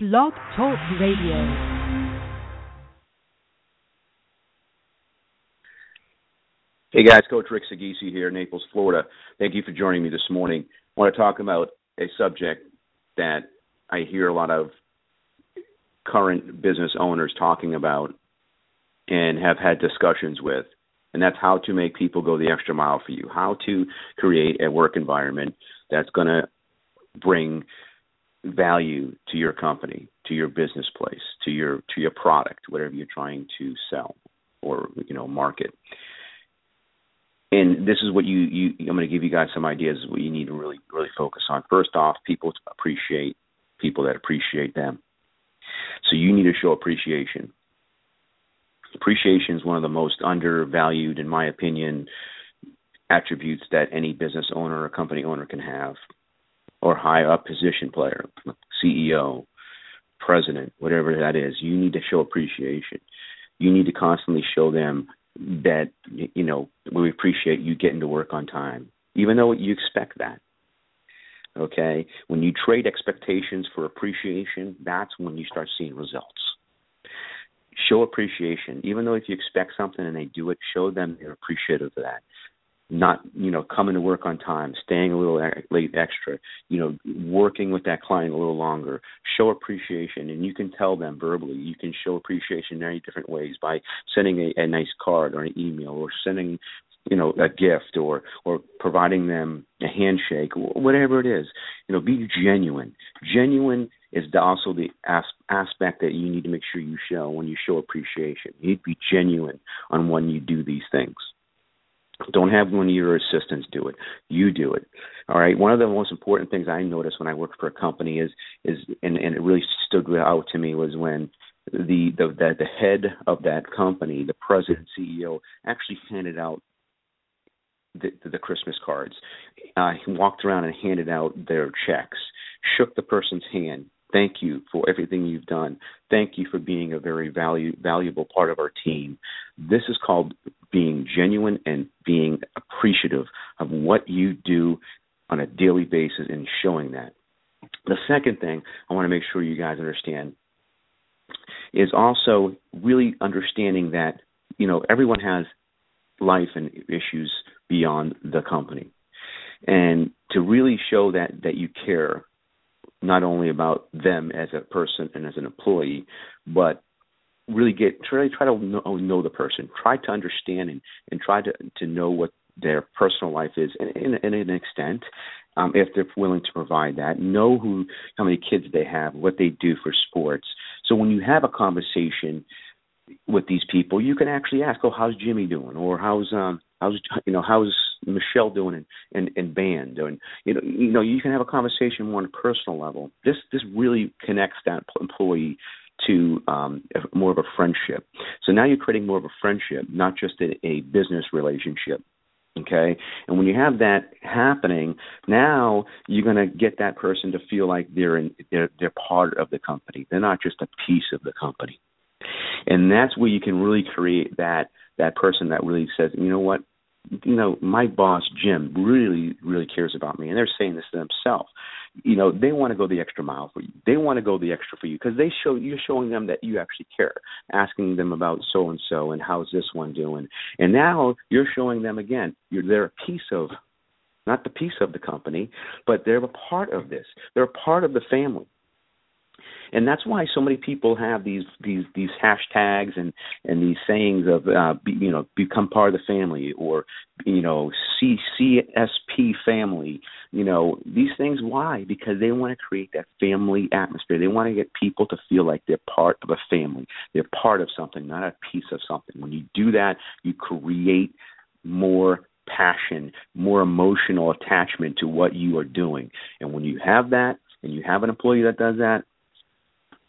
Blog Talk Radio. Hey guys, Coach Rick Sagisi here, in Naples, Florida. Thank you for joining me this morning. I want to talk about a subject that I hear a lot of current business owners talking about and have had discussions with, and that's how to make people go the extra mile for you. How to create a work environment that's going to bring value to your company, to your business place, to your to your product, whatever you're trying to sell or you know market and this is what you, you I'm going to give you guys some ideas what you need to really really focus on. First off, people appreciate people that appreciate them. So you need to show appreciation. Appreciation is one of the most undervalued, in my opinion, attributes that any business owner or company owner can have, or high up position player, CEO, president, whatever that is. You need to show appreciation. You need to constantly show them that you know we appreciate you getting to work on time, even though you expect that. Okay, when you trade expectations for appreciation, that's when you start seeing results. Show appreciation, even though if you expect something and they do it, show them you're appreciative of that not you know coming to work on time staying a little late extra you know working with that client a little longer show appreciation. And you can tell them verbally. You can show appreciation in many different ways by sending a, a nice card or an email or sending you know a gift or or providing them a handshake or whatever it is. You know be genuine. Genuine is also the as- aspect that you need to make sure you show when you show appreciation. You need to be genuine on when you do these things don't have one of your assistants do it. You do it. All right. One of the most important things I noticed when I worked for a company is is and, and it really stood out to me was when the the the, the head of that company, the president CEO, actually handed out the, the Christmas cards. Uh, he walked around and handed out their checks, shook the person's hand, Thank you for everything you've done. Thank you for being a very value, valuable part of our team. This is called being genuine and being appreciative of what you do on a daily basis and showing that. The second thing I want to make sure you guys understand is also really understanding that you know everyone has life and issues beyond the company and to really show that that you care not only about them as a person and as an employee, but really get try try to know, know the person, try to understand and, and try to to know what their personal life is, in, in, in an extent, um, if they're willing to provide that, know who how many kids they have, what they do for sports. So when you have a conversation with these people, you can actually ask, "Oh, how's Jimmy doing?" or "How's um how's you know how's Michelle doing in, in, in band?" and you know you know you can have a conversation more on a personal level. This this really connects that employee to um, more of a friendship. So now you're creating more of a friendship, not just a, a business relationship. Okay, and when you have that happening, now you're going to get that person to feel like they're in, they're they're part of the company. They're not just a piece of the company and that's where you can really create that that person that really says, you know what, you know, my boss Jim really really cares about me, and they're saying this to themselves. You know, they want to go the extra mile for you. They want to go the extra for you because they show you're showing them that you actually care, asking them about so and so and how's this one doing, and now you're showing them again you're they're a piece of not the piece of the company, but they're a part of this. They're a part of the family and that's why so many people have these these these hashtags and and these sayings of uh be, you know become part of the family or you know CCSP family you know these things. Why? Because they want to create that family atmosphere. They want to get people to feel like they're part of a family. They're part of something not a piece of something. When you do that you create more passion, more emotional attachment to what you are doing. And when you have that and you have an employee that does that,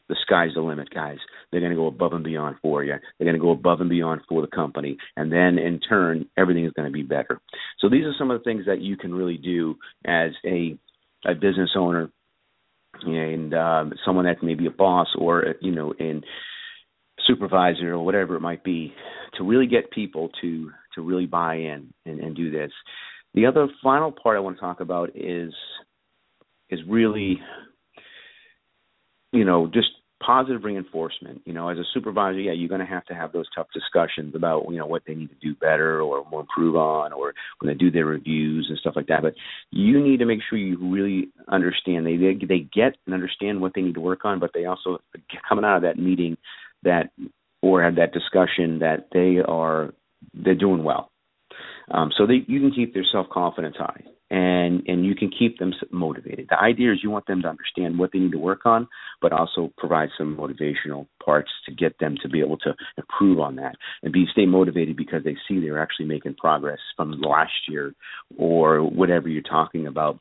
the sky's the limit, guys. They're going to go above and beyond for you. They're going to go above and beyond for the company, and then in turn, everything is going to be better. So these are some of the things that you can really do as a a business owner and um, someone that may be a boss or you know in supervisor or whatever it might be to really get people to to really buy in and, and do this. The other final part I want to talk about is is really you know, just positive reinforcement. You know, as a supervisor, yeah, you're going to have to have those tough discussions about you know what they need to do better or more improve on, or when they do their reviews and stuff like that. But you need to make sure you really understand they they, they get and understand what they need to work on, but they also coming out of that meeting that or have that discussion that they are they're doing well. Um, so they, you can keep their self confidence high and and you can keep them motivated. The idea is you want them to understand what they need to work on, but also provide some motivational parts to get them to be able to improve on that and be stay motivated because they see they're actually making progress from last year or whatever you're talking about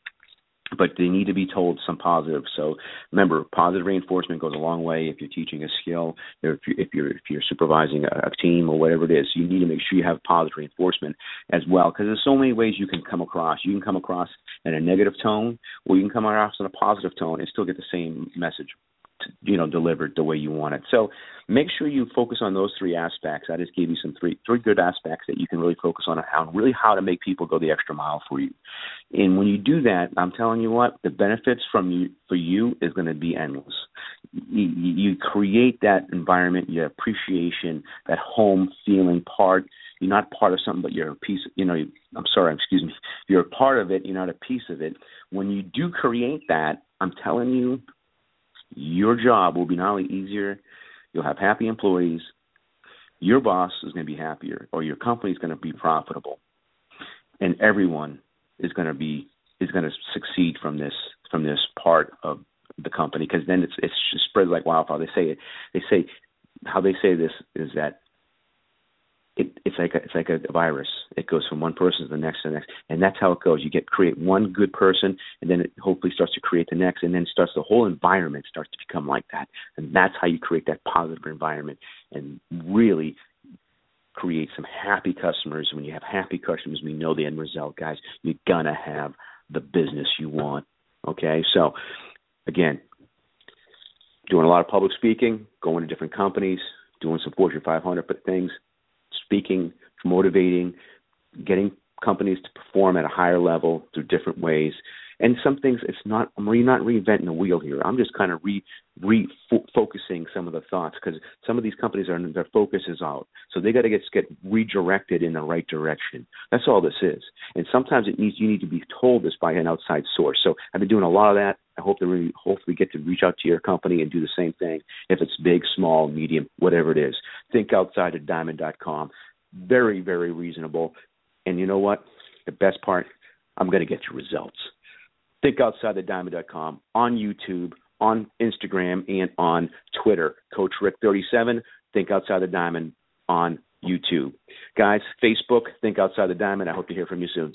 but they need to be told some positive. So remember, positive reinforcement goes a long way if you're teaching a skill, if you're if you're, if you're supervising a, a team or whatever it is. You need to make sure you have positive reinforcement as well, because there's so many ways you can come across. You can come across in a negative tone, or you can come across in a positive tone and still get the same message you know delivered the way you want it. So make sure you focus on those three aspects. I just gave you some three three good aspects that you can really focus on how really how to make people go the extra mile for you. And when you do that, I'm telling you what, the benefits from you for you is going to be endless. You, you create that environment, your appreciation, that home feeling part. You're not part of something, but you're a piece. You know, I'm sorry, excuse me. You're a part of it. You're not a piece of it. When you do create that, I'm telling you, your job will be not only easier, you'll have happy employees, your boss is going to be happier, or your company is going to be profitable, and everyone is going to be is going to succeed from this from this part of the company because then it's it's just spread like wildfire. They say it. They say how they say this is that it, it's like a, it's like a virus. It goes from one person to the next to the next, and that's how it goes. You get create one good person, and then it hopefully starts to create the next, and then starts the whole environment starts to become like that, and that's how you create that positive environment and really create some happy customers. When you have happy customers, we know the end result, guys. You're gonna have the business you want. Okay, so again, doing a lot of public speaking, going to different companies, doing some Fortune 500 things speaking, motivating, getting companies to perform at a higher level through different ways. And some things, it's not. I'm re, not reinventing the wheel here. I'm just kind of re refocusing some of the thoughts because some of these companies are their focus is out, so they got to get get redirected in the right direction. That's all this is. And sometimes it needs you need to be told this by an outside source. So I've been doing a lot of that. I hope to really, hopefully get to reach out to your company and do the same thing. If it's big, small, medium, whatever it is, think outside of diamond.com. Very, very reasonable. And you know what? The best part, I'm going to get you results. Think outside the diamond.com on YouTube, on Instagram, and on Twitter. Coach Rick 37. Think outside the diamond on YouTube. Guys, Facebook, Think Outside the Diamond. I hope to hear from you soon.